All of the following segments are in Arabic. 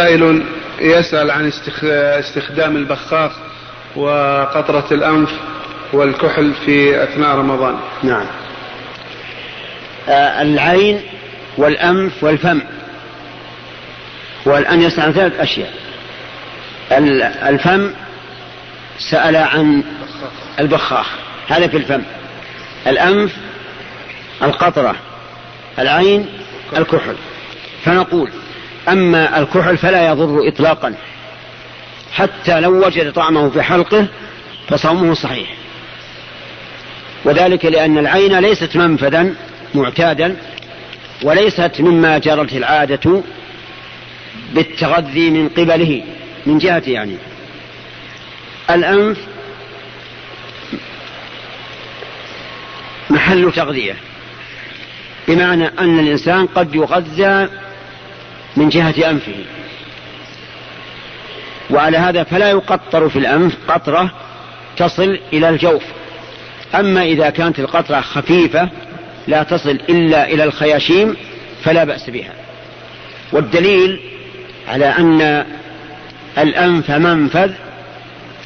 سائل يسأل عن استخدام البخاخ وقطرة الأنف والكحل في أثناء رمضان. نعم. آه العين والأنف والفم. والآن يسأل عن ثلاث أشياء. الفم سأل عن البخاخ. هذا في الفم. الأنف القطرة. العين الكحل. فنقول أما الكحل فلا يضر إطلاقا. حتى لو وجد طعمه في حلقه فصومه صحيح. وذلك لأن العين ليست منفذا معتادا وليست مما جرت العادة بالتغذي من قبله من جهة يعني. الأنف محل تغذية بمعنى أن الإنسان قد يغذى من جهة أنفه. وعلى هذا فلا يقطر في الأنف قطرة تصل إلى الجوف. أما إذا كانت القطرة خفيفة لا تصل إلا إلى الخياشيم فلا بأس بها. والدليل على أن الأنف منفذ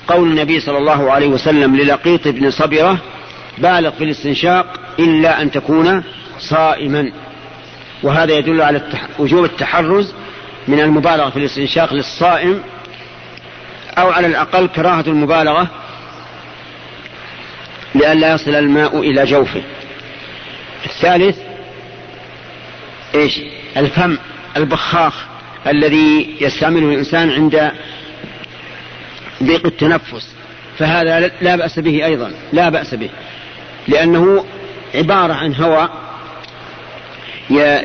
قول النبي صلى الله عليه وسلم للقيط بن صبرة بالغ في الاستنشاق إلا أن تكون صائما. وهذا يدل على وجوب التحرز من المبالغة في الاستنشاق للصائم أو على الأقل كراهة المبالغة لئلا يصل الماء إلى جوفه. الثالث إيش؟ الفم البخاخ الذي يستعمله الإنسان عند ضيق التنفس. فهذا لا بأس به أيضا لا بأس به لأنه عبارة عن هواء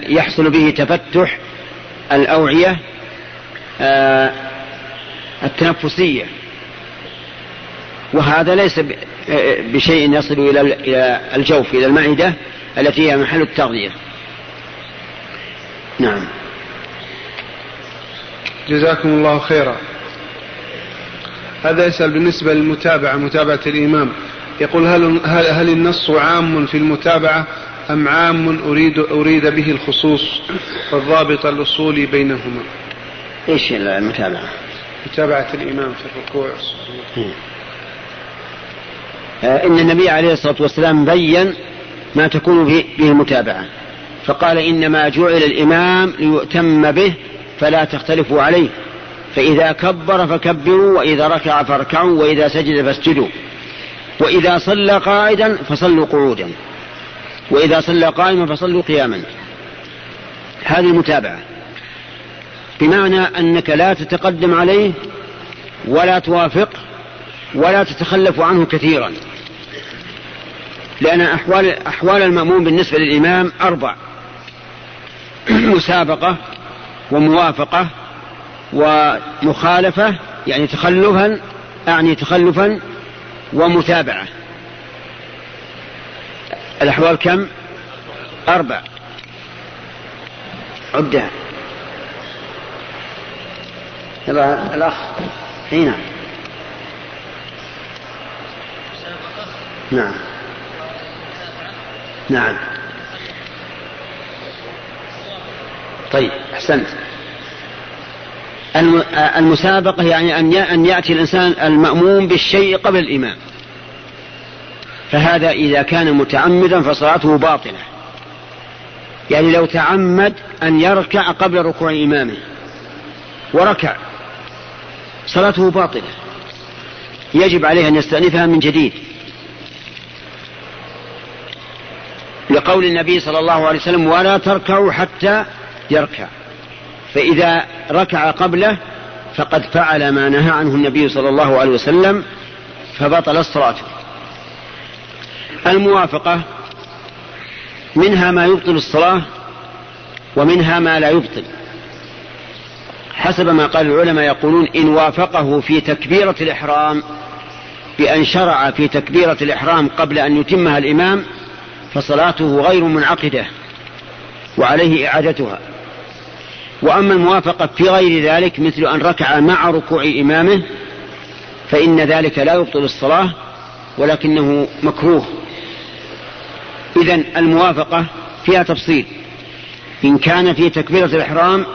يحصل به تفتح الأوعية آه، التنفسية. وهذا ليس بشيء يصل إلى الجوف إلى المعدة التي هي محل التغذية. نعم. جزاكم الله خيرا. هذا يسأل بالنسبة للمتابعة متابعة الإمام. يقول هل, هل, هل النص عام في المتابعة أم عام أريد, أريد به الخصوص والضابط الأصولي بينهما. إيش المتابعة؟ متابعة الإمام في الركوع. آه، إن النبي عليه الصلاة والسلام بين ما تكون به المتابعة. فقال إنما جعل الإمام ليؤتم به فلا تختلفوا عليه. فإذا كبر فكبروا وإذا ركع فاركعوا وإذا سجد فاسجدوا. وإذا صلى قائدا فصلوا قعودا. وإذا صلى قائما فصلوا قياما. هذه المتابعة بمعنى أنك لا تتقدم عليه ولا توافق ولا تتخلف عنه كثيرا. لأن أحوال, أحوال المأموم بالنسبة للإمام أربع. مسابقة وموافقة ومخالفة يعني تخلفا أعني تخلفا ومتابعة. الأحوال كم؟ أربع. عدها يلا الأخ. هنا. نعم. نعم. طيب أحسنت. المسابقة يعني أن يأتي الإنسان المأموم بالشيء قبل الإمام فهذا إذا كان متعمدا فصلاته باطلة. يعني لو تعمد أن يركع قبل ركوع إمامه وركع صلاته باطلة. يجب عليه أن يستأنفها من جديد. لقول النبي صلى الله عليه وسلم ولا تركعوا حتى يركع. فإذا ركع قبله فقد فعل ما نهى عنه النبي صلى الله عليه وسلم فبطل الصلاة الموافقة منها ما يبطل الصلاة ومنها ما لا يبطل. حسب ما قال العلماء يقولون إن وافقه في تكبيرة الإحرام بأن شرع في تكبيرة الإحرام قبل أن يتمها الإمام فصلاته غير منعقدة وعليه إعادتها. وأما الموافقة في غير ذلك مثل أن ركع مع ركوع إمامه فإن ذلك لا يبطل الصلاة ولكنه مكروه. إذا الموافقة فيها تفصيل. إن كان في تكبيرة الإحرام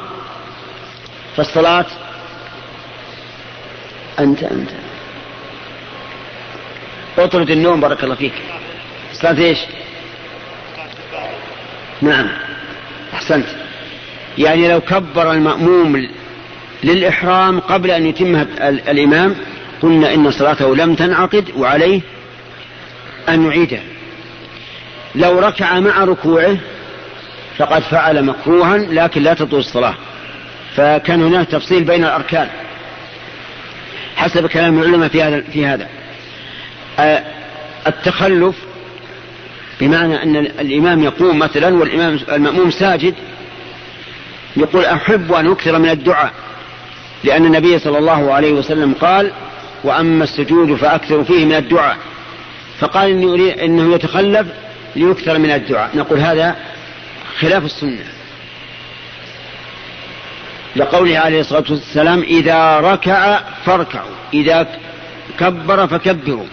فالصلاة أنت أنت. أطرد النوم بارك الله فيك. صلاة إيش؟ نعم. أحسنت. يعني لو كبر المأموم للإحرام قبل أن يتمها الإمام قلنا إن صلاته لم تنعقد وعليه أن يعيدها لو ركع مع ركوعه فقد فعل مكروها لكن لا تطول الصلاة. فكان هناك تفصيل بين الأركان. حسب كلام العلماء في هذا في هذا. التخلف بمعنى أن الإمام يقوم مثلا والإمام المأموم ساجد يقول أحب أن أكثر من الدعاء لأن النبي صلى الله عليه وسلم قال وأما السجود فأكثر فيه من الدعاء. فقال إنه, إنه يتخلف ليكثر من الدعاء. نقول هذا خلاف السنة. لقوله عليه الصلاة والسلام إذا ركع فاركعوا إذا كبر فكبروا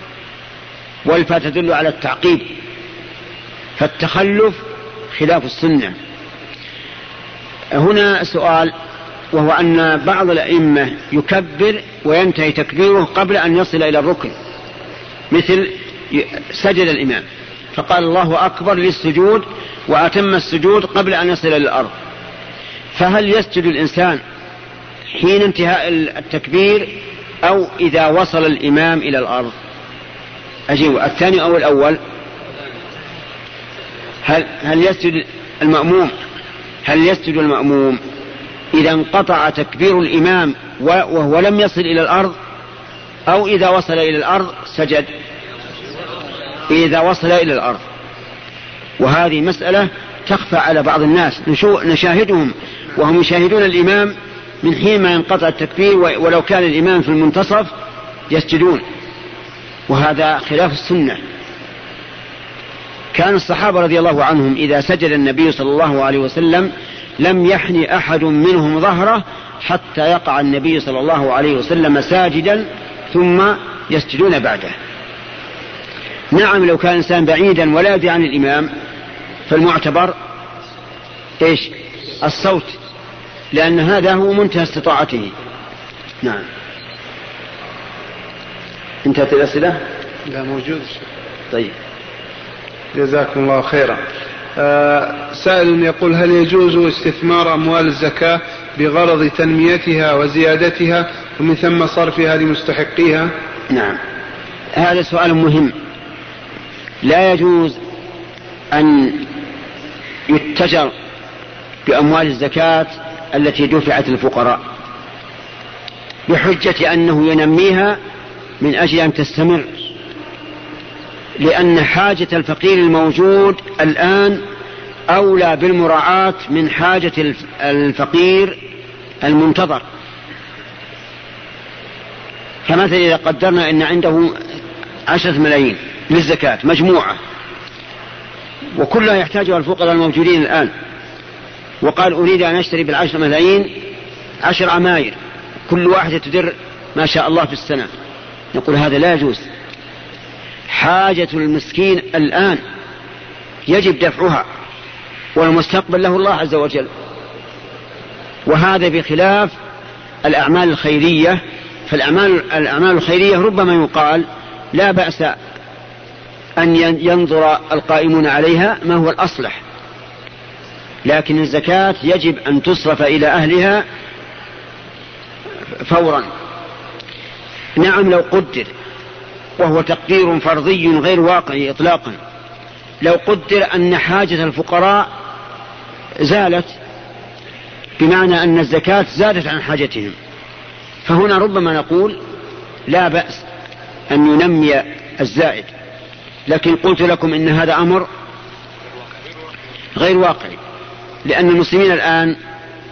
والفاء تدل على التعقيب. فالتخلف خلاف السنة. هنا سؤال وهو أن بعض الأئمة يكبر وينتهي تكبيره قبل أن يصل إلى الركن مثل سجد الإمام. فقال الله أكبر للسجود وأتم السجود قبل أن يصل إلى الأرض. فهل يسجد الإنسان حين انتهاء التكبير أو إذا وصل الإمام إلى الأرض؟ أجيب الثاني أو الأول؟ هل, هل يسجد المأموم؟ هل يسجد المأموم؟ إذا انقطع تكبير الإمام وهو لم يصل إلى الأرض أو إذا وصل إلى الأرض سجد. إذا وصل إلى الأرض. وهذه مسألة تخفى على بعض الناس. نشاهدهم. وهم يشاهدون الإمام من حين ما ينقطع التكبير ولو كان الإمام في المنتصف يسجدون. وهذا خلاف السنة. كان الصحابة رضي الله عنهم إذا سجد النبي صلى الله عليه وسلم لم يحني أحد منهم ظهره حتى يقع النبي صلى الله عليه وسلم ساجدا ثم يسجدون بعده. نعم لو كان الإنسان بعيدا ولا يدري عن الإمام فالمعتبر إيش؟ الصوت لأن هذا هو منتهى استطاعته. نعم. انتهت الأسئلة؟ لا موجود طيب. جزاكم الله خيرا. آه سائل يقول هل يجوز استثمار أموال الزكاة بغرض تنميتها وزيادتها ومن ثم صرفها لمستحقيها؟ نعم. هذا سؤال مهم. لا يجوز أن يتجر بأموال الزكاة التي دفعت للفقراء بحجة أنه ينميها من أجل أن تستمر لأن حاجة الفقير الموجود الآن أولى بالمراعاة من حاجة الفقير المنتظر. فمثلا إذا قدرنا أن عنده عشرة ملايين للزكاة مجموعة. وكلها يحتاجها الفقراء الموجودين الآن. وقال أريد أن أشتري بالعشر ملايين عشر عماير. كل واحدة تدر ما شاء الله في السنة. نقول هذا لا يجوز. حاجة المسكين الآن يجب دفعها والمستقبل له الله عز وجل. وهذا بخلاف الأعمال الخيرية. فالأعمال الأعمال الخيرية ربما يقال لا بأس أن ينظر القائمون عليها ما هو الأصلح. لكن الزكاة يجب أن تصرف إلى أهلها فورا. نعم لو قدر وهو تقدير فرضي غير واقعي إطلاقا. لو قدر أن حاجة الفقراء زالت بمعنى أن الزكاة زادت عن حاجتهم. فهنا ربما نقول لا بأس أن ينمي الزائد. لكن قلت لكم إن هذا أمر غير واقعي. لأن المسلمين الآن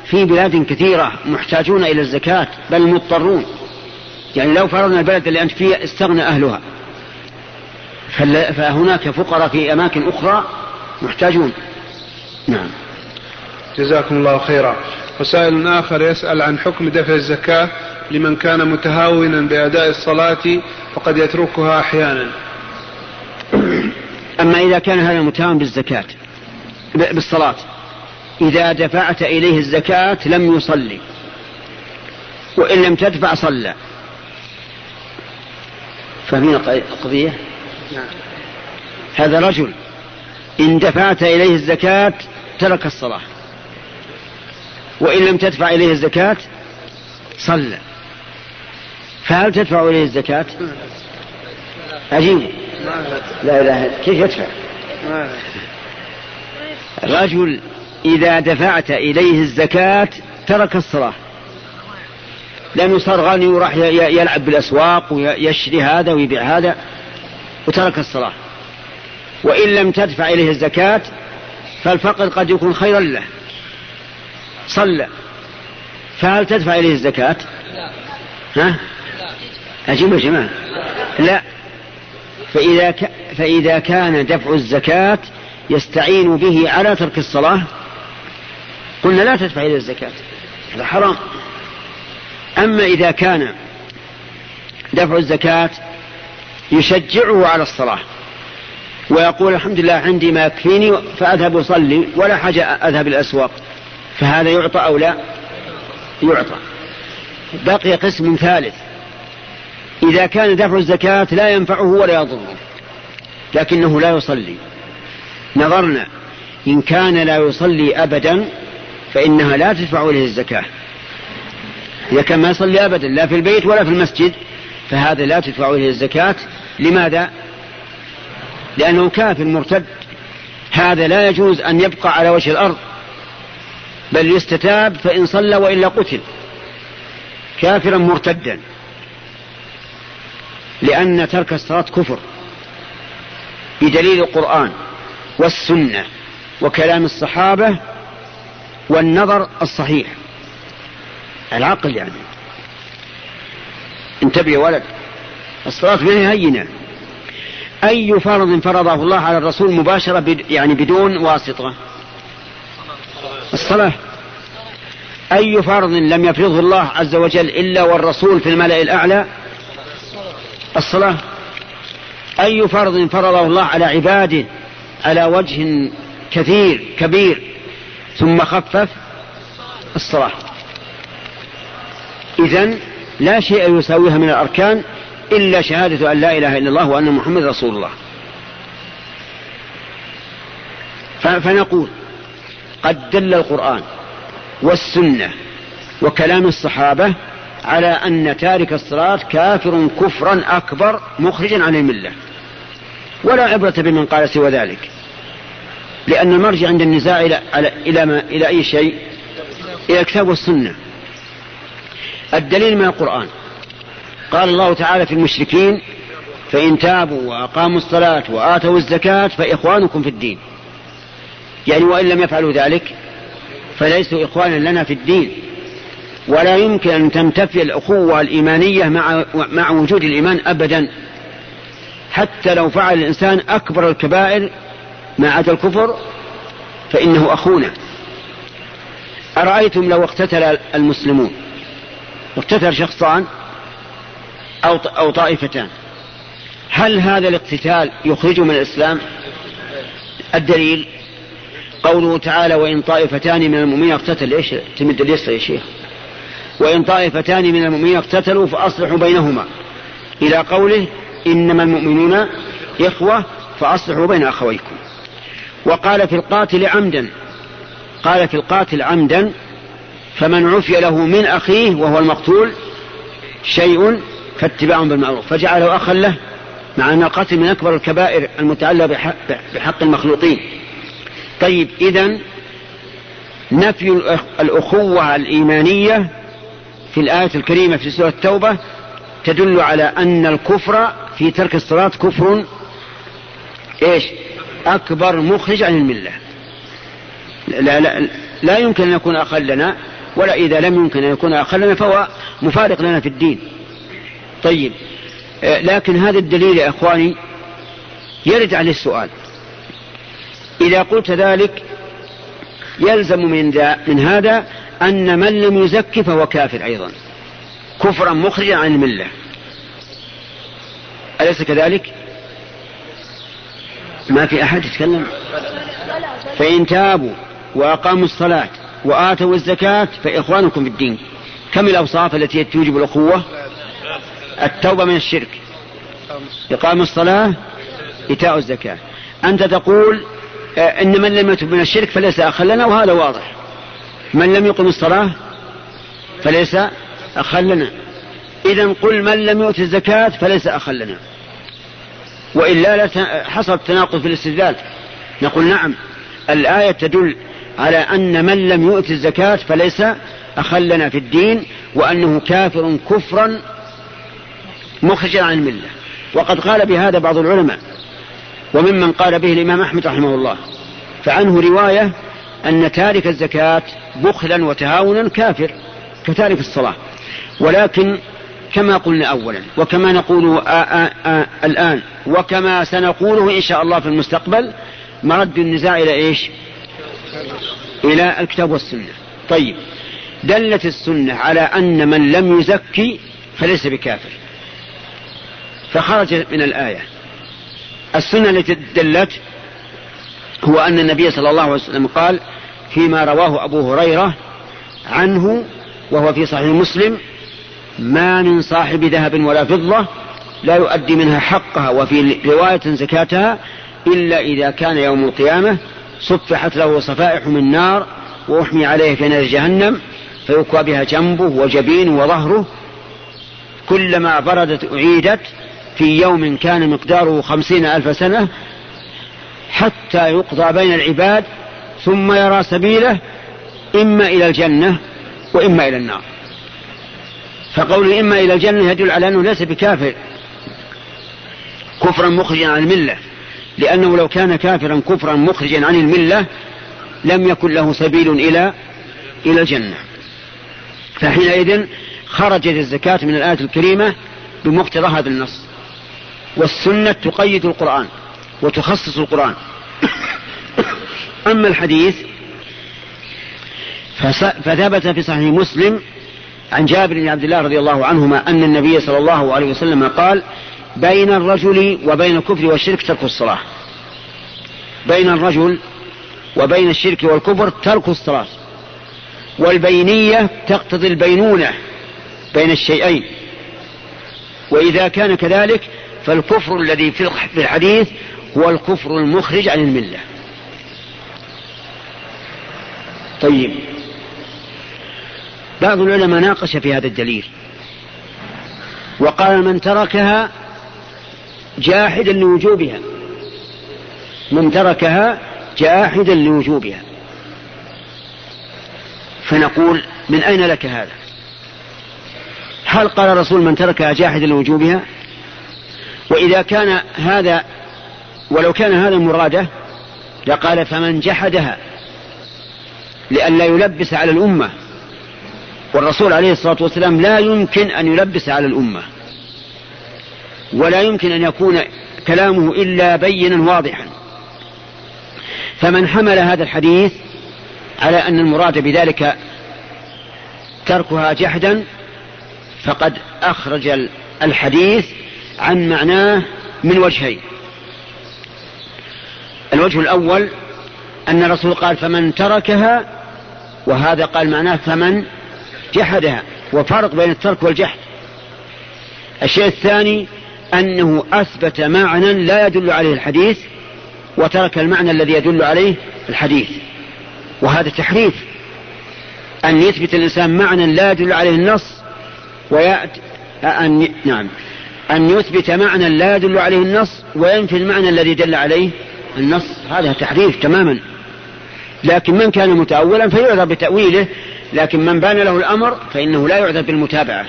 في بلاد كثيرة محتاجون إلى الزكاة بل مضطرون. يعني لو فرضنا البلد اللي أنت فيه استغنى أهلها. فهناك فقراء في أماكن أخرى محتاجون. نعم. جزاكم الله خيرا. وسائل آخر يسأل عن حكم دفع الزكاة لمن كان متهاونا بأداء الصلاة فقد يتركها أحيانا. أما إذا كان هذا متهاون بالزكاة بالصلاة. إذا دفعت إليه الزكاة لم يصلي. وإن لم تدفع صلى. فاهمين القضية نعم. هذا رجل إن دفعت إليه الزكاة ترك الصلاة. وإن لم تدفع إليه الزكاة صلى. فهل تدفع إليه الزكاة؟ عجيب. لا إله كيف يدفع؟ رجل إذا دفعت إليه الزكاة ترك الصلاة. لأنه صار غني وراح يلعب بالأسواق ويشري هذا ويبيع هذا وترك الصلاة. وإن لم تدفع إليه الزكاة فالفقر قد يكون خيرا له. صلى. فهل تدفع إليه الزكاة؟ ها؟ أجيب يا جماعة. لا. فإذا, ك... فإذا كان دفع الزكاة يستعين به على ترك الصلاة قلنا لا تدفع إليه الزكاة هذا حرام. أما إذا كان دفع الزكاة يشجعه على الصلاة ويقول الحمد لله عندي ما يكفيني فأذهب أصلي ولا حاجة أذهب الأسواق فهذا يعطى أو لا؟ يعطى. بقي قسم ثالث. إذا كان دفع الزكاة لا ينفعه ولا يضره لكنه لا يصلي. نظرنا إن كان لا يصلي أبدا فإنها لا تدفع إليه الزكاة. إذا كان ما يصلي أبدا لا في البيت ولا في المسجد فهذا لا تدفع إليه الزكاة. لماذا؟ لأنه كافر مرتد. هذا لا يجوز أن يبقى على وجه الأرض. بل يستتاب فإن صلى وإلا قتل. كافرا مرتدا. لأن ترك الصلاة كفر بدليل القرآن والسنة وكلام الصحابة والنظر الصحيح. العقل يعني. انتبه يا ولد. الصلاة ما هي هينة. أي فرض فرضه الله على الرسول مباشرة يعني بدون واسطة؟ الصلاة. أي فرض لم يفرضه الله عز وجل إلا والرسول في الملأ الأعلى؟ الصلاة. أي فرض فرضه الله على عباده على وجه كثير كبير. ثم خفف الصلاة. إذا لا شيء يساويها من الأركان إلا شهادة أن لا إله إلا الله وأن محمد رسول الله. فنقول قد دل القرآن والسنة وكلام الصحابة على أن تارك الصلاة كافر كفرا أكبر مخرجا عن الملة. ولا عبرة بمن قال سوى ذلك. لأن المرجع عند النزاع إلى, إلى, ما إلى أي شيء؟ إلى الكتاب والسنة. الدليل من القرآن. قال الله تعالى في المشركين فإن تابوا وأقاموا الصلاة وآتوا الزكاة فإخوانكم في الدين. يعني وإن لم يفعلوا ذلك فليسوا إخوانا لنا في الدين. ولا يمكن أن تنتفي الأخوة الإيمانية مع, مع وجود الإيمان أبدا. حتى لو فعل الإنسان أكبر الكبائر ما عدا الكفر فإنه أخونا. أرأيتم لو اقتتل المسلمون؟ اقتتل شخصان أو أو طائفتان. هل هذا الاقتتال يخرج من الإسلام؟ الدليل قوله تعالى وإن طائفتان من المؤمنين اقتتل. إيش تمد اليسر يا شيخ؟ وإن طائفتان من المؤمنين اقتتلوا فأصلحوا بينهما. إلى قوله إنما المؤمنون إخوة فأصلحوا بين أخويكم. وقال في القاتل عمدا قال في القاتل عمدا فمن عفي له من أخيه وهو المقتول شيء فاتباع بالمعروف. فجعله أخا له مع أن القتل من أكبر الكبائر المتعلقة بحق, المخلوقين. طيب إذا نفي الأخوة الإيمانية في الآية الكريمة في سورة التوبة تدل على أن الكفر في ترك الصلاة كفر. إيش؟ أكبر مخرج عن الملة. لا, لا, لا يمكن أن يكون أقل لنا ولا إذا لم يمكن أن يكون أقل لنا فهو مفارق لنا في الدين. طيب آه، لكن هذا الدليل يا إخواني يرد عليه السؤال. إذا قلت ذلك يلزم من, من هذا أن من لم يزكي فهو كافر أيضا. كفرا مخرجا عن الملة. أليس كذلك؟ ما في أحد يتكلم؟ فإن تابوا وأقاموا الصلاة وآتوا الزكاة فإخوانكم في الدين. كم الأوصاف التي توجب الأخوة؟ التوبة من الشرك. إقام الصلاة إيتاء الزكاة. أنت تقول آه، إن من لم يتب من الشرك فليس أخا لنا وهذا واضح. من لم يقم الصلاة فليس أخا لنا. إذا قل من لم يؤت الزكاة فليس أخا لنا. وإلا حصل تناقض في الاستدلال. نقول نعم الآية تدل على أن من لم يؤت الزكاة فليس أخا لنا في الدين وأنه كافر كفرا مخرجا عن الملة. وقد قال بهذا بعض العلماء وممن قال به الإمام أحمد رحمه الله. فعنه رواية أن تارك الزكاة بخلا وتهاونا كافر كتارك الصلاة. ولكن كما قلنا أولا وكما نقول آآ آآ الآن وكما سنقوله إن شاء الله في المستقبل مرد النزاع إلى إيش؟ إلى الكتاب والسنة. طيب دلت السنة على أن من لم يزكي فليس بكافر. فخرج من الآية. السنة التي دلت هو أن النبي صلى الله عليه وسلم قال فيما رواه أبو هريرة عنه وهو في صحيح مسلم ما من صاحب ذهب ولا فضة لا يؤدي منها حقها وفي رواية زكاتها إلا إذا كان يوم القيامة صفحت له صفائح من نار وأحمي عليه في نار جهنم فيكوى بها جنبه وجبينه وظهره كلما بردت أعيدت في يوم كان مقداره خمسين ألف سنة حتى يقضى بين العباد ثم يرى سبيله إما إلى الجنة وإما إلى النار. فقوله إما إلى الجنة يدل على أنه ليس بكافر. كفرا مخرجا عن الملة. لأنه لو كان كافرا كفرا مخرجا عن الملة لم يكن له سبيل إلى إلى الجنة. فحينئذ خرجت الزكاة من الآية الكريمة بمقتضى هذا النص. والسنة تقيد القرآن وتخصص القرآن. أما الحديث فثبت في صحيح مسلم عن جابر بن عبد الله رضي الله عنهما أن النبي صلى الله عليه وسلم قال بين الرجل وبين الكفر والشرك ترك الصلاة. بين الرجل وبين الشرك والكفر ترك الصلاة. والبينية تقتضي البينونة بين الشيئين. وإذا كان كذلك فالكفر الذي في الحديث هو الكفر المخرج عن الملة. طيب. بعض العلماء ناقش في هذا الدليل. وقال من تركها جاحدا لوجوبها. من تركها جاحدا لوجوبها. فنقول من أين لك هذا؟ هل قال الرسول من تركها جاحدا لوجوبها؟ وإذا كان هذا ولو كان هذا مراده لقال فمن جحدها. لئلا يلبس على الأمة. والرسول عليه الصلاة والسلام لا يمكن أن يلبس على الأمة. ولا يمكن أن يكون كلامه إلا بينا واضحا. فمن حمل هذا الحديث على أن المراد بذلك تركها جحدا فقد أخرج الحديث عن معناه من وجهين. الوجه الأول أن الرسول قال فمن تركها وهذا قال معناه فمن جحدها وفرق بين الترك والجحد. الشيء الثاني أنه أثبت معنى لا يدل عليه الحديث وترك المعنى الذي يدل عليه الحديث. وهذا تحريف. أن يثبت الإنسان معنى لا يدل عليه النص ويأتي أن نعم. أن يثبت معنى لا يدل عليه النص وينفي المعنى الذي دل عليه النص. هذا تحريف تماما. لكن من كان متأولا فيعذر بتأويله لكن من بان له الأمر فإنه لا يعذر بالمتابعة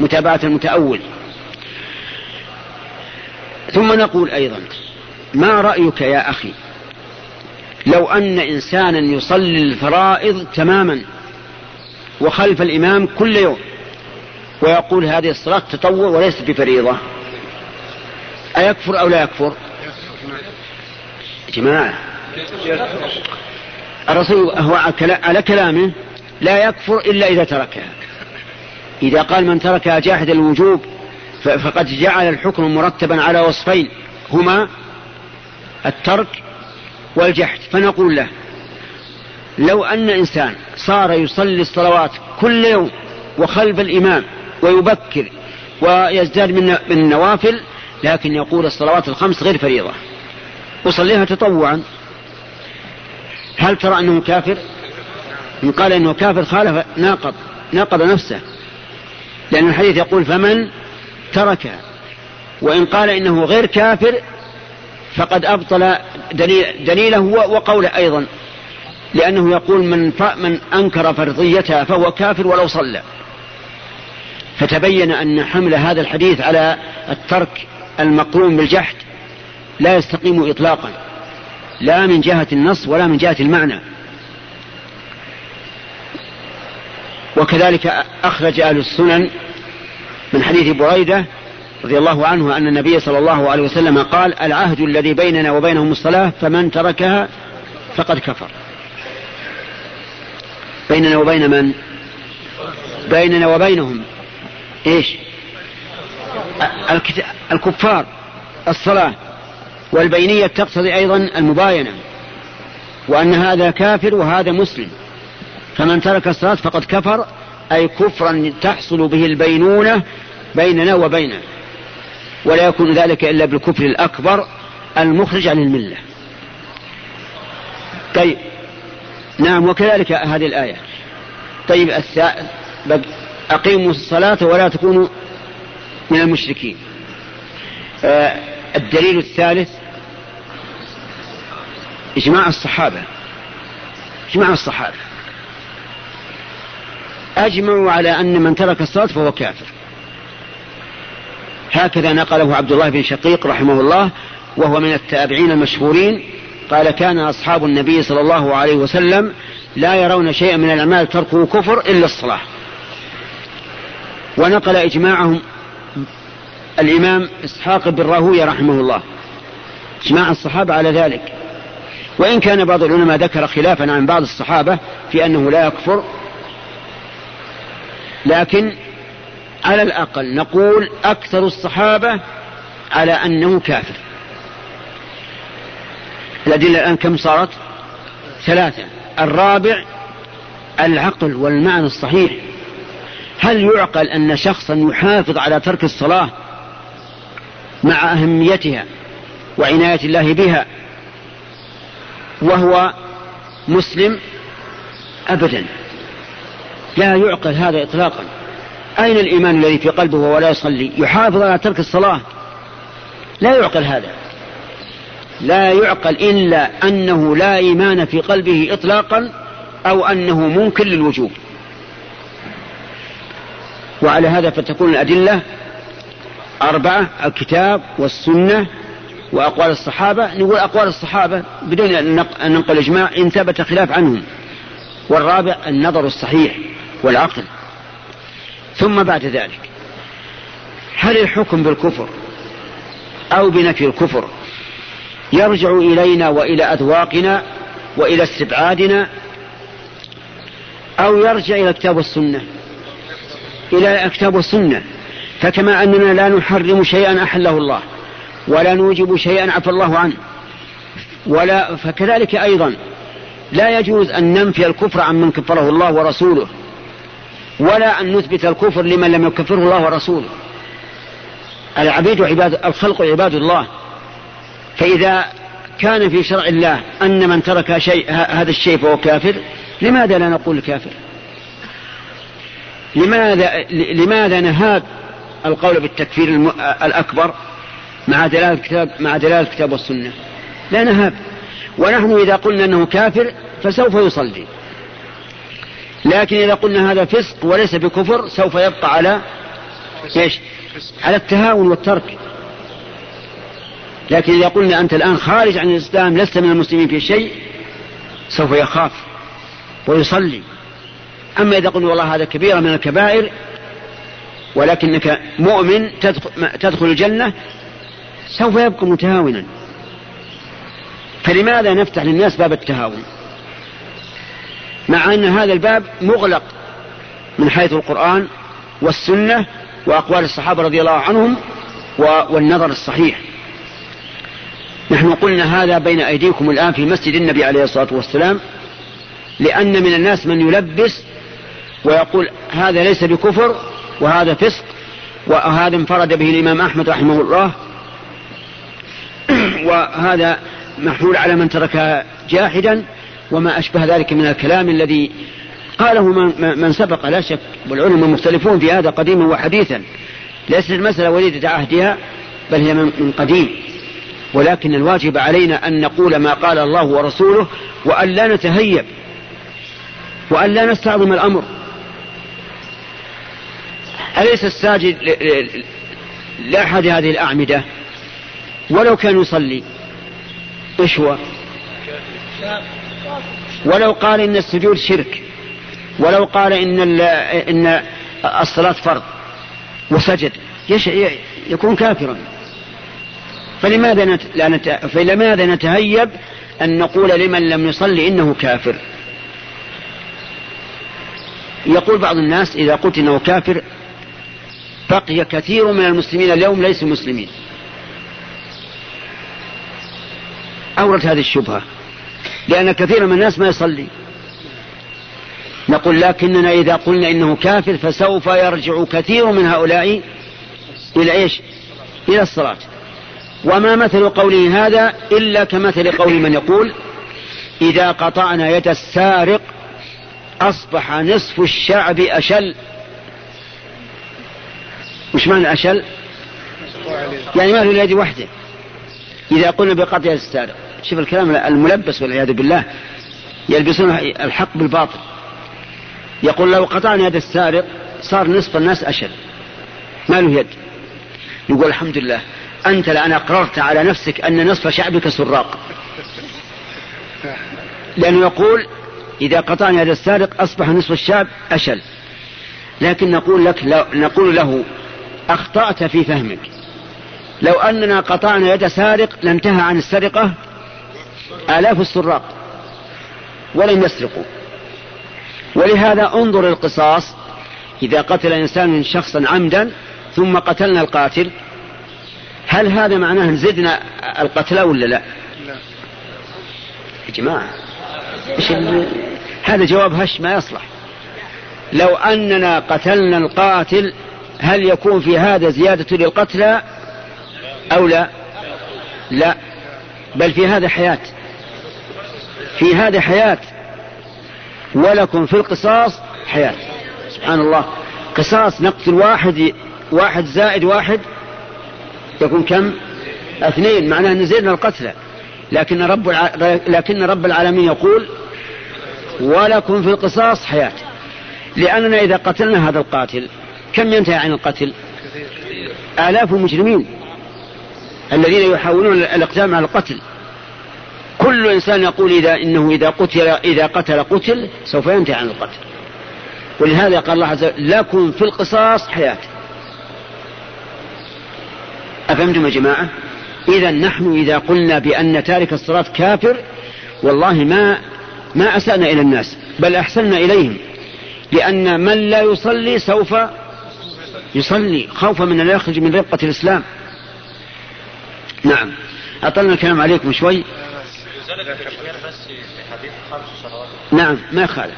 متابعة المتأول. ثم نقول أيضا ما رأيك يا أخي؟ لو أن إنسانا يصلي الفرائض تماما وخلف الإمام كل يوم ويقول هذه الصلاة تطوع وليست بفريضة أيكفر أو لا يكفر؟ جماعة الرسول هو على كلامه لا يكفر إلا إذا تركها. إذا قال من تركها جاحد الوجوب فقد جعل الحكم مرتبا على وصفين هما الترك والجحد. فنقول له لو أن إنسان صار يصلي الصلوات كل يوم وخلف الإمام ويبكر ويزداد من النوافل لكن يقول الصلوات الخمس غير فريضة. أصليها تطوعا. هل ترى أنه كافر؟ إن قال أنه كافر خالف ناقض ناقض نفسه. لأن الحديث يقول فمن تركها وإن قال إنه غير كافر فقد أبطل دليل دليله وقوله أيضا لأنه يقول من من أنكر فرضيتها فهو كافر ولو صلى. فتبين أن حمل هذا الحديث على الترك المقرون بالجحد لا يستقيم إطلاقا. لا من جهة النص ولا من جهة المعنى. وكذلك أخرج أهل السنن من حديث بريدة رضي الله عنه أن النبي صلى الله عليه وسلم قال العهد الذي بيننا وبينهم الصلاة فمن تركها فقد كفر. بيننا وبين من؟ بيننا وبينهم. إيش؟ الكفار الصلاة. والبينية تقتضي أيضا المباينة وأن هذا كافر وهذا مسلم. فمن ترك الصلاة فقد كفر أي كفرا تحصل به البينونة بيننا وبينه. ولا يكون ذلك إلا بالكفر الأكبر المخرج عن الملة. طيب. نعم وكذلك هذه الآية. طيب أقيموا الصلاة ولا تكونوا من المشركين. آه الدليل الثالث إجماع الصحابة. إجماع الصحابة. أجمعوا على أن من ترك الصلاة فهو كافر. هكذا نقله عبد الله بن شقيق رحمه الله وهو من التابعين المشهورين. قال كان أصحاب النبي صلى الله عليه وسلم لا يرون شيئا من الأعمال تركه كفر إلا الصلاة. ونقل إجماعهم الإمام إسحاق بن راهوية رحمه الله. إجماع الصحابة على ذلك. وإن كان بعض العلماء ذكر خلافا عن بعض الصحابة في أنه لا يكفر. لكن على الأقل نقول أكثر الصحابة على أنه كافر. الأدلة الآن كم صارت؟ ثلاثة. الرابع العقل والمعنى الصحيح. هل يعقل أن شخصا يحافظ على ترك الصلاة مع أهميتها وعناية الله بها وهو مسلم أبدا. لا يعقل هذا إطلاقا. أين الإيمان الذي في قلبه وهو لا يصلي؟ يحافظ على ترك الصلاة. لا يعقل هذا. لا يعقل إلا أنه لا إيمان في قلبه إطلاقا أو أنه منكر للوجوب. وعلى هذا فتكون الأدلة أربعة الكتاب والسنة وأقوال الصحابة. نقول أقوال الصحابة بدون أن ننقل إجماع إن ثبت خلاف عنهم. والرابع النظر الصحيح والعقل. ثم بعد ذلك هل الحكم بالكفر أو بنفي الكفر يرجع إلينا وإلى أذواقنا وإلى استبعادنا أو يرجع إلى الكتاب والسنة إلى الكتاب والسنة فكما أننا لا نحرم شيئا أحله الله ولا نوجب شيئا عفى الله عنه ولا فكذلك أيضا لا يجوز أن ننفي الكفر عن من كفره الله ورسوله ولا أن نثبت الكفر لمن لم يكفره الله ورسوله. العبيد عباد الخلق عباد الله. فإذا كان في شرع الله أن من ترك شيء هذا الشيء فهو كافر لماذا لا نقول كافر؟ لماذا لماذا نهاب القول بالتكفير الأكبر مع دلالة الكتاب مع دلالة الكتاب والسنة. لا نهاب. ونحن إذا قلنا أنه كافر فسوف يصلي. لكن إذا قلنا هذا فسق وليس بكفر سوف يبقى على إيش؟ على التهاون والترك. لكن إذا قلنا أنت الآن خارج عن الإسلام لست من المسلمين في شيء سوف يخاف ويصلي. أما إذا قلنا والله هذا كبيرة من الكبائر ولكنك مؤمن تدخل الجنة سوف يبقى متهاونا. فلماذا نفتح للناس باب التهاون؟ مع أن هذا الباب مغلق من حيث القرآن والسنة وأقوال الصحابة رضي الله عنهم والنظر الصحيح. نحن قلنا هذا بين أيديكم الآن في مسجد النبي عليه الصلاة والسلام لأن من الناس من يلبس ويقول هذا ليس بكفر وهذا فسق وهذا انفرد به الإمام أحمد رحمه الله. وهذا محمول على من ترك جاحدا وما أشبه ذلك من الكلام الذي قاله من سبق. لا شك والعلماء مختلفون في هذا قديما وحديثا. ليست المسألة وليدة عهدها بل هي من قديم. ولكن الواجب علينا أن نقول ما قال الله ورسوله وأن لا نتهيب وأن لا نستعظم الأمر. أليس الساجد لأحد هذه الأعمدة؟ ولو كان يصلي. إيش هو؟ ولو قال إن السجود شرك. ولو قال إن إن الصلاة فرض وسجد. يكون كافرا. فلماذا نت... لا نت... فلماذا نتهيب أن نقول لمن لم يصلي إنه كافر؟ يقول بعض الناس إذا قلت إنه كافر بقي كثير من المسلمين اليوم ليسوا مسلمين. أورد هذه الشبهة لأن كثير من الناس ما يصلي. نقول لكننا إذا قلنا إنه كافر فسوف يرجع كثير من هؤلاء إلى إيش؟ إلى الصلاة. وما مثل قوله هذا إلا كمثل قول من يقول إذا قطعنا يد السارق أصبح نصف الشعب أشل. وش معنى أشل؟ يعني ما له اليد وحده. إذا قلنا بقطع السارق شوف الكلام الملبس والعياذ بالله يلبسون الحق بالباطل. يقول لو قطعنا يد السارق صار نصف الناس أشل. ما له يد؟ يقول الحمد لله أنت لأن أقررت على نفسك أن نصف شعبك سراق. لأنه يقول إذا قطعنا يد السارق أصبح نصف الشعب أشل. لكن نقول لك لو نقول له أخطأت في فهمك. لو أننا قطعنا يد سارق لانتهى عن السرقة آلاف السراق ولم يسرقوا. ولهذا انظر القصاص إذا قتل إنسان شخصا عمدا ثم قتلنا القاتل هل هذا معناه زدنا القتلى ولا لا؟ يا جماعة هذا جواب هش ما يصلح. لو أننا قتلنا القاتل هل يكون في هذا زيادة للقتلى أو لا؟ لا. بل في هذا حياة. في هذا حياة. ولكم في القصاص حياة. سبحان الله. قصاص نقتل واحد واحد زائد واحد يكون كم؟ اثنين. معناه إن زدنا القتلى لكن رب. لكن رب العالمين يقول ولكم في القصاص حياة. لأننا إذا قتلنا هذا القاتل كم ينتهي عن القتل؟ آلاف المجرمين الذين يحاولون الإقدام على القتل. كل إنسان يقول إذا إنه إذا قتل إذا قتل قتل سوف ينتهي عن القتل. ولهذا قال الله عز وجل لكم في القصاص حياة. أفهمتم يا جماعة؟ إذا نحن إذا قلنا بأن تارك الصلاة كافر والله ما ما أسأنا إلى الناس بل أحسننا إليهم لأن من لا يصلي سوف يصلي خوفا من أن يخرج من رقة الإسلام. نعم. أطلنا الكلام عليكم شوي. نعم ما يخالف.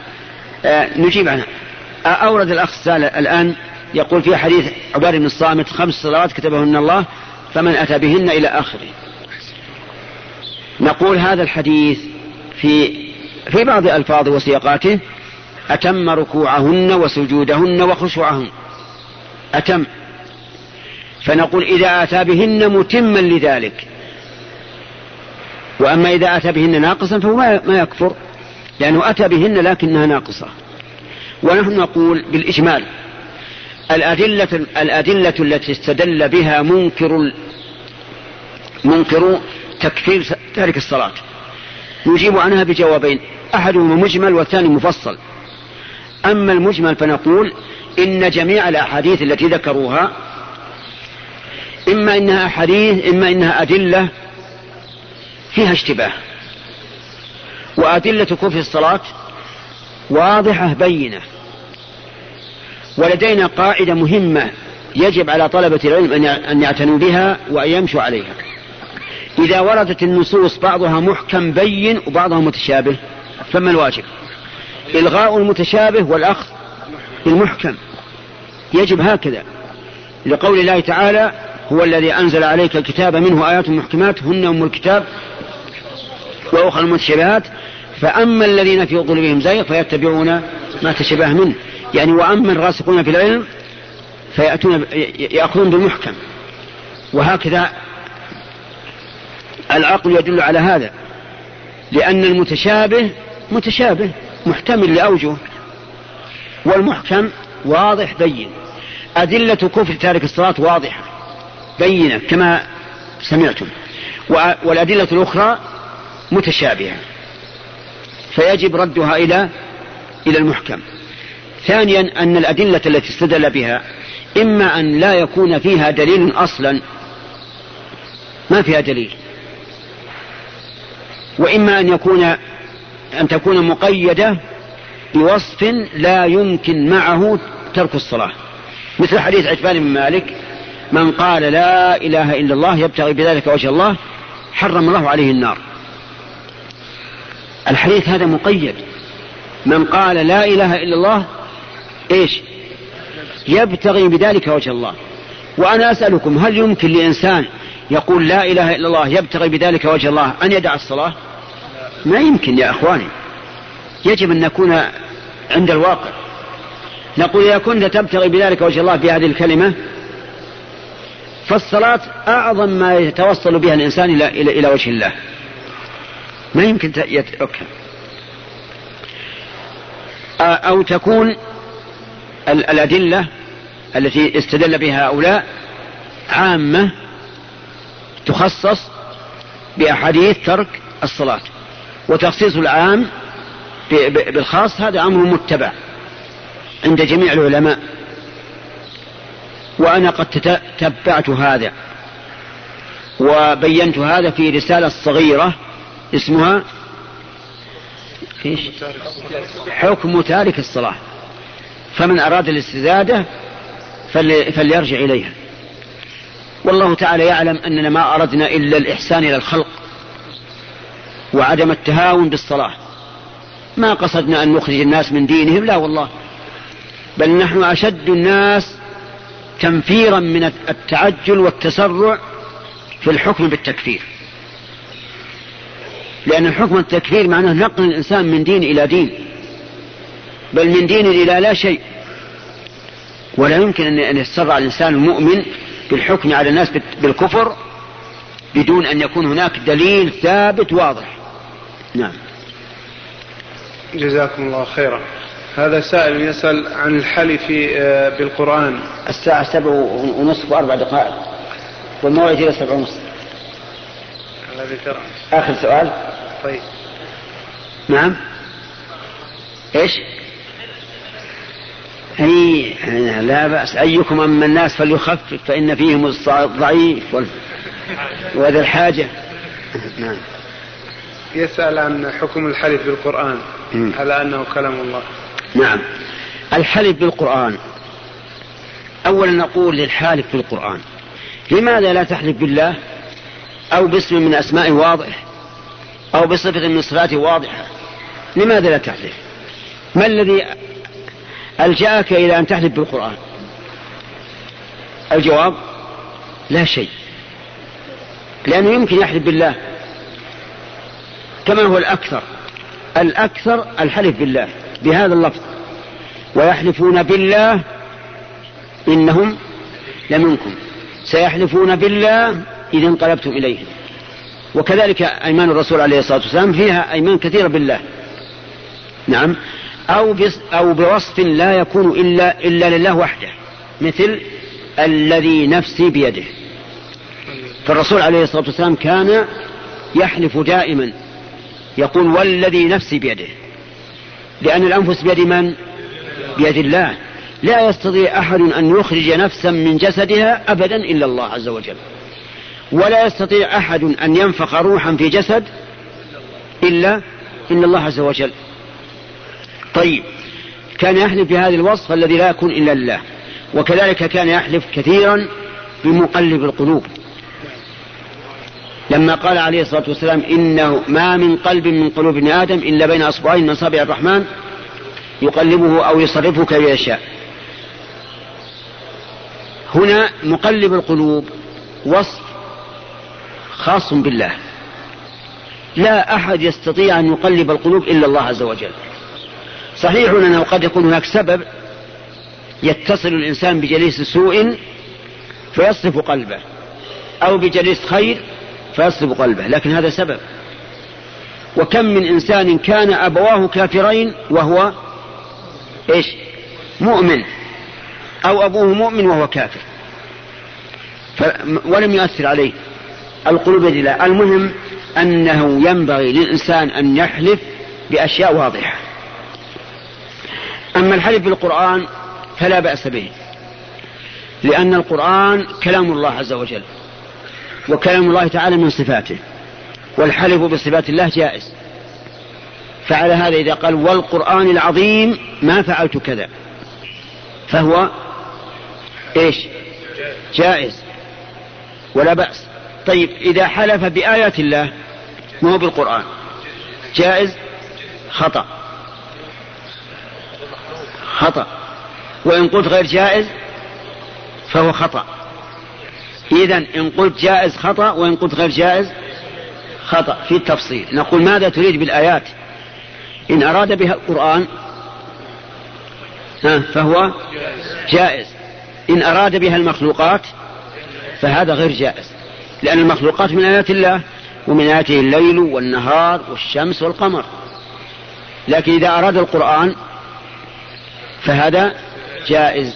آه نجيب عنها. آه أورد الأخ الآن يقول في حديث عباد بن الصامت خمس صلوات كتبهن الله فمن أتى بهن إلى آخره. نقول هذا الحديث في في بعض ألفاظه وسياقاته أتم ركوعهن وسجودهن وخشوعهن. أتم؟ فنقول إذا أتى بهن متما لذلك. وأما إذا أتى بهن ناقصا فهو ما يكفر لأنه أتى بهن لكنها ناقصة. ونحن نقول بالإجمال الأدلة الأدلة التي استدل بها منكر منكر تكفير تارك الصلاة. نجيب عنها بجوابين أحدهما مجمل والثاني مفصل. أما المجمل فنقول إن جميع الأحاديث التي ذكروها إما إنها أحاديث إما إنها أدلة فيها اشتباه. وأدلة كفر الصلاة واضحة بينة. ولدينا قاعدة مهمة يجب على طلبة العلم أن يعتنوا بها وأن يمشوا عليها. إذا وردت النصوص بعضها محكم بين وبعضها متشابه فما الواجب؟ إلغاء المتشابه والأخذ بالمحكم يجب هكذا. لقول الله تعالى هو الذي أنزل عليك الكتاب منه آيات محكمات هن أم الكتاب وأخرى المتشابهات فأما الذين في قلوبهم زيغ فيتبعون ما تشبه منه. يعني وأما الراسخون في العلم فيأتون يأخذون بالمحكم. وهكذا العقل يدل على هذا. لأن المتشابه متشابه محتمل لأوجه. والمحكم واضح بين. أدلة كفر تارك الصلاة واضحة بينة كما سمعتم. والأدلة الأخرى متشابهة فيجب ردها إلى إلى المحكم. ثانيا أن الأدلة التي استدل بها إما أن لا يكون فيها دليل أصلا ما فيها دليل. وإما أن يكون أن تكون مقيدة بوصف لا يمكن معه ترك الصلاة. مثل حديث عتبان بن مالك من قال لا إله إلا الله يبتغي بذلك وجه الله حرم الله عليه النار. الحديث هذا مقيد. من قال لا إله إلا الله إيش؟ يبتغي بذلك وجه الله. وأنا أسألكم هل يمكن لإنسان يقول لا إله إلا الله يبتغي بذلك وجه الله أن يدع الصلاة؟ ما يمكن يا أخواني. يجب أن نكون عند الواقع. نقول إذا كنت تبتغي بذلك وجه الله بهذه الكلمة فالصلاة أعظم ما يتوصل بها الإنسان إلى إلى إلى وجه الله. ما يمكن يتركها أو تكون الأدلة التي استدل بها هؤلاء عامة تخصص بأحاديث ترك الصلاة. وتخصيص العام بالخاص هذا أمر متبع عند جميع العلماء. وأنا قد تتبعت هذا. وبينت هذا في رسالة صغيرة اسمها؟ حكم تارك الصلاة. فمن أراد الاستزادة فليرجع إليها. والله تعالى يعلم أننا ما أردنا إلا الإحسان إلى الخلق وعدم التهاون بالصلاة. ما قصدنا أن نخرج الناس من دينهم لا والله. بل نحن أشد الناس تنفيرا من التعجل والتسرع في الحكم بالتكفير. لأن الحكم التكفير معناه نقل الإنسان من دين إلى دين. بل من دين إلى لا شيء. ولا يمكن أن يتسرع الإنسان المؤمن بالحكم على الناس بالكفر بدون أن يكون هناك دليل ثابت واضح. نعم. جزاكم الله خيرا. هذا سائل يسأل عن الحلف آه، بالقرآن. الساعة سبع ونصف وأربع دقائق. والموعد إلى سبع ونصف. الذي ترى آخر سؤال. طيب. نعم. إيش؟ أي لا بأس. أيكم أما الناس فليخفف فإن فيهم الضعيف وذا الحاجة. نعم. يسأل عن حكم الحلف بالقرآن على أنه كلام الله. نعم. الحلف بالقرآن. أولا نقول للحالف بالقرآن. لماذا لا تحلف بالله؟ أو باسم من أسماء واضح. أو بصفة من صفاته واضحة. لماذا لا تحلف؟ ما الذي ألجأك إلى أن تحلف بالقرآن؟ الجواب لا شيء. لأنه يمكن يحلف بالله كما هو الأكثر. الأكثر الحلف بالله بهذا اللفظ. ويحلفون بالله إنهم لمنكم. سيحلفون بالله إذا انقلبتم إليهم وكذلك أيمان الرسول عليه الصلاة والسلام فيها أيمان كثيرة بالله. نعم. أو أو بوصف لا يكون إلا إلا لله وحده مثل الذي نفسي بيده. فالرسول عليه الصلاة والسلام كان يحلف دائما. يقول والذي نفسي بيده. لأن الأنفس بيد من؟ بيد الله. لا يستطيع أحد أن يخرج نفسا من جسدها أبدا إلا الله عز وجل. ولا يستطيع أحد أن ينفخ روحا في جسد إلا إلا الله عز وجل. طيب كان يحلف بهذا الوصف الذي لا يكون إلا لله. وكذلك كان يحلف كثيرا بمقلب القلوب. لما قال عليه الصلاة والسلام إنه ما من قلب من قلوب ابن آدم إلا بين أصبعين من أصابع الرحمن يقلبه أو يصرفه كيف يشاء. هنا مقلب القلوب وصف خاص بالله. لا أحد يستطيع أن يقلب القلوب إلا الله عز وجل. صحيح أنه قد يكون هناك سبب يتصل الإنسان بجليس سوء فيصرف قلبه أو بجليس خير فيصرف قلبه لكن هذا سبب. وكم من إنسان كان أبواه كافرين وهو إيش؟ مؤمن أو أبوه مؤمن وهو كافر. ولم يؤثر عليه القلوب الله المهم أنه ينبغي للإنسان أن يحلف بأشياء واضحة. أما الحلف بالقرآن فلا بأس به لأن القرآن كلام الله عز وجل. وكلام الله تعالى من صفاته والحلف بصفات الله جائز. فعلى هذا إذا قال والقرآن العظيم ما فعلت كذا فهو إيش؟ جائز. ولا بأس. طيب إذا حلف بآيات الله ما هو بالقرآن جائز؟ خطأ. خطأ. وإن قلت غير جائز فهو خطأ. إذا إن قلت جائز خطأ وإن قلت غير جائز خطأ. في التفصيل. نقول ماذا تريد بالآيات؟ إن أراد بها القرآن فهو جائز. إن أراد بها المخلوقات فهذا غير جائز. لأن المخلوقات من آيات الله ومن آياته الليل والنهار والشمس والقمر. لكن إذا أراد القرآن فهذا جائز.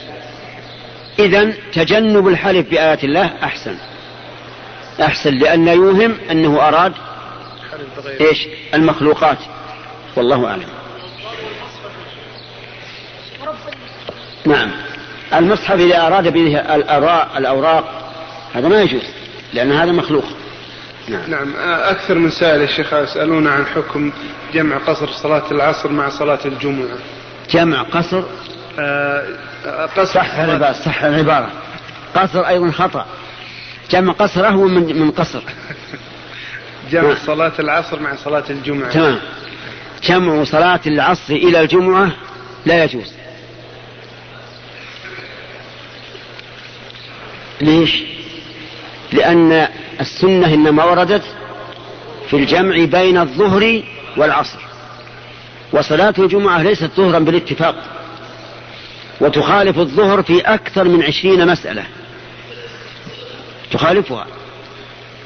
إذا تجنب الحلف بآيات الله أحسن. أحسن لأن يوهم أنه أراد إيش؟ المخلوقات. والله أعلم. نعم. المصحف إذا أراد به الأوراق, هذا ما يجوز لأن هذا مخلوق. نعم. نعم. أكثر من سائل يا شيخ يسألون عن حكم جمع قصر صلاة العصر مع صلاة الجمعة. جمع قصر قصر صح العبارة صح العبارة قصر أيضا خطأ. جمع قصر أهون من من قصر. جمع نعم. صلاة العصر مع صلاة الجمعة. تمام. جمع صلاة العصر إلى الجمعة لا يجوز. ليش؟ لأن السنة إنما وردت في الجمع بين الظهر والعصر. وصلاة الجمعة ليست ظهرا بالاتفاق. وتخالف الظهر في أكثر من عشرين مسألة. تخالفها.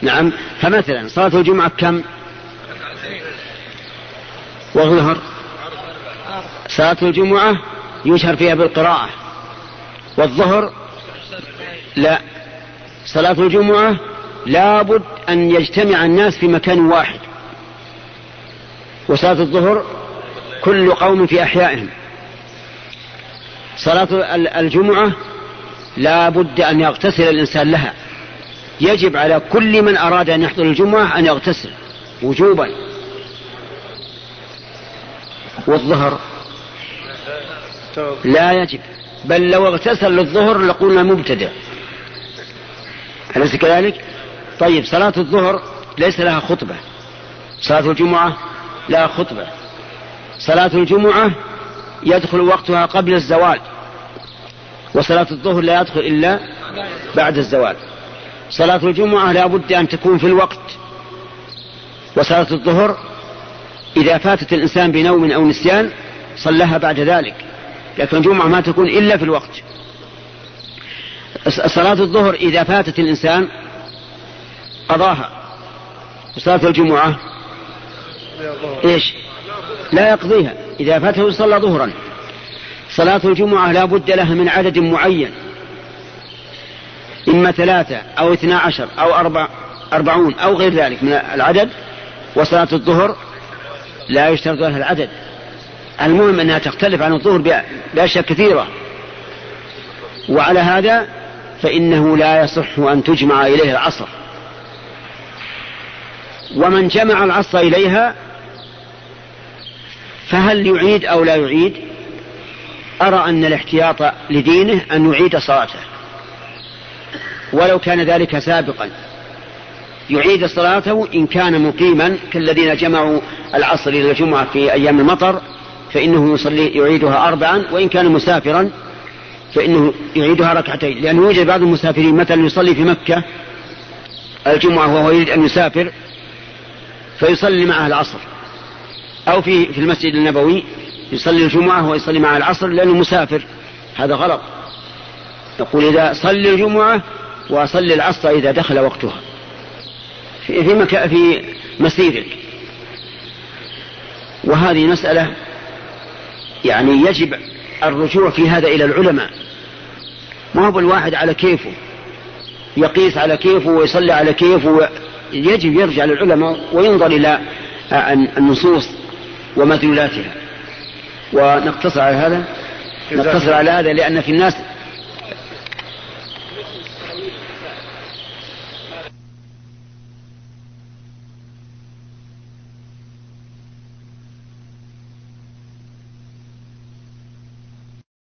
نعم. فمثلا صلاة الجمعة كم والظهر صلاة الجمعة يشهر فيها بالقراءة. والظهر؟ لا. صلاة الجمعة لابد أن يجتمع الناس في مكان واحد. وصلاة الظهر كل قوم في أحيائهم. صلاة الجمعة لا بد أن يغتسل الإنسان لها. يجب على كل من أراد أن يحضر الجمعة أن يغتسل وجوبا. والظهر لا يجب. بل لو اغتسل للظهر لقلنا مبتدئ أليس كذلك؟ طيب صلاة الظهر ليس لها خطبة. صلاة الجمعة لها خطبة. صلاة الجمعة يدخل وقتها قبل الزوال وصلاة الظهر لا يدخل إلا بعد الزوال. صلاة الجمعة لا بد أن تكون في الوقت وصلاة الظهر إذا فاتت الإنسان بنوم أو نسيان صلىها بعد ذلك لكن الجمعة ما تكون إلا في الوقت. صلاة الظهر إذا فاتت الإنسان قضاها وصلاة الجمعة إيش؟ لا يقضيها. إذا فاته صلى ظهرا. صلاة الجمعة لا بد لها من عدد معين. إما ثلاثة أو اثنا عشر أو أربع أربعون أو غير ذلك من العدد. وصلاة الظهر لا يشترط لها العدد. المهم أنها تختلف عن الظهر بأشياء كثيرة. وعلى هذا فإنه لا يصح أن تجمع إليه العصر. ومن جمع العصر إليها فهل يعيد أو لا يعيد؟ أرى أن الاحتياط لدينه أن يعيد صلاته. ولو كان ذلك سابقا. يعيد صلاته إن كان مقيما كالذين جمعوا العصر إلى الجمعة في أيام المطر فإنه يصلي يعيدها أربعا وإن كان مسافرا فإنه يعيدها ركعتين. لأنه يوجد بعض المسافرين مثلا يصلي في مكة الجمعة وهو يريد أن يسافر فيصلي معها العصر. أو في في المسجد النبوي يصلي الجمعة ويصلي معها العصر لأنه مسافر. هذا غلط. يقول إذا صلي الجمعة وصلي العصر إذا دخل وقتها. في في, مكا في مسيرك وهذه مسألة يعني يجب الرجوع في هذا إلى العلماء. ما هو الواحد على كيفه. يقيس على كيفه ويصلي على كيفه. يجب يرجع للعلماء وينظر إلى النصوص. ومدلولاتها. ونقتصر على هذا؟ نقتصر على هذا لأن في الناس